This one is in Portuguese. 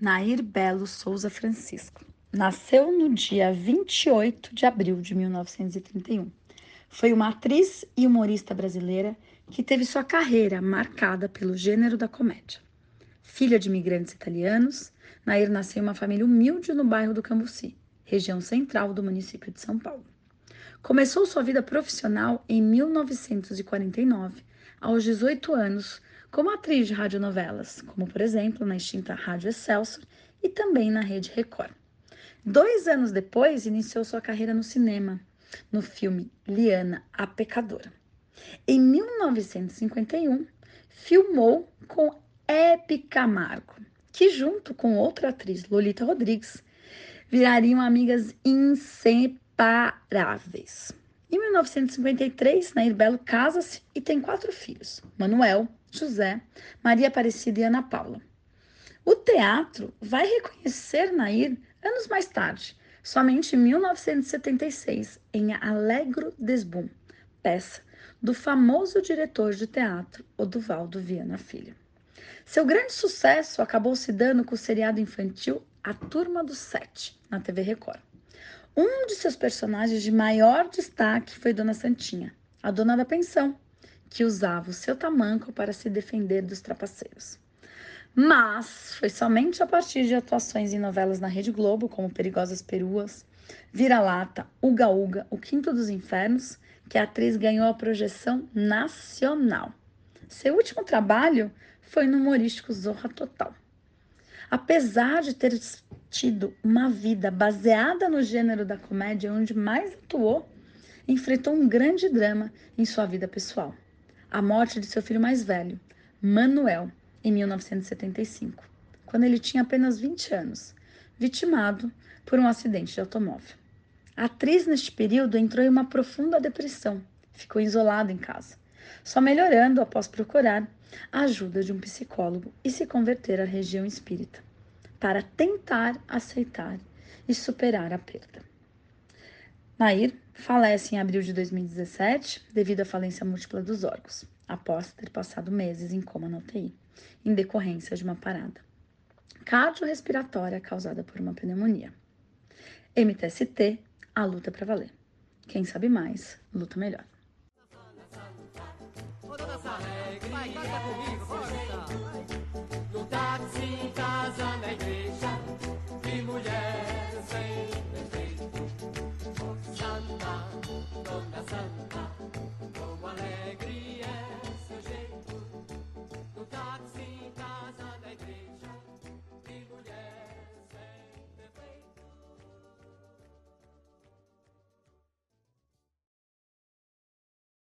Nair Belo Souza Francisco. Nasceu no dia 28 de abril de 1931. Foi uma atriz e humorista brasileira que teve sua carreira marcada pelo gênero da comédia. Filha de imigrantes italianos, Nair nasceu em uma família humilde no bairro do Cambuci, região central do município de São Paulo. Começou sua vida profissional em 1949, aos 18 anos, como atriz de radionovelas, como por exemplo na extinta Rádio Excelsior e também na Rede Record. Dois anos depois, iniciou sua carreira no cinema, no filme Liana, a Pecadora. Em 1951, filmou com Hebe Camargo, que junto com outra atriz, Lolita Rodrigues, virariam amigas inseparáveis. Em 1953, Nair Belo casa-se e tem quatro filhos: Manuel, José, Maria Aparecida e Ana Paula. O teatro vai reconhecer Nair anos mais tarde, somente em 1976, em Alegro Desbum, peça do famoso diretor de teatro Oduvaldo Viana Filho. Seu grande sucesso acabou se dando com o seriado infantil A Turma dos Sete, na TV Record. Um de seus personagens de maior destaque foi Dona Santinha, a dona da pensão, que usava o seu tamanco para se defender dos trapaceiros. Mas foi somente a partir de atuações em novelas na Rede Globo, como Perigosas Peruas, Vira-Lata, Uga Uga, O Quinto dos Infernos, que a atriz ganhou a projeção nacional. Seu último trabalho foi no humorístico Zorra Total. Apesar de ter tido uma vida baseada no gênero da comédia onde mais atuou, enfrentou um grande drama em sua vida pessoal a morte de seu filho mais velho, Manuel, em 1975, quando ele tinha apenas 20 anos, vitimado por um acidente de automóvel. A atriz, neste período, entrou em uma profunda depressão, ficou isolada em casa, só melhorando após procurar a ajuda de um psicólogo e se converter à região espírita, para tentar aceitar e superar a perda. Nair falece em abril de 2017 devido à falência múltipla dos órgãos, após ter passado meses em coma na UTI, em decorrência de uma parada cardiorrespiratória causada por uma pneumonia. MTST, a luta para valer. Quem sabe mais, luta melhor. Ай, как это умеешь, просто!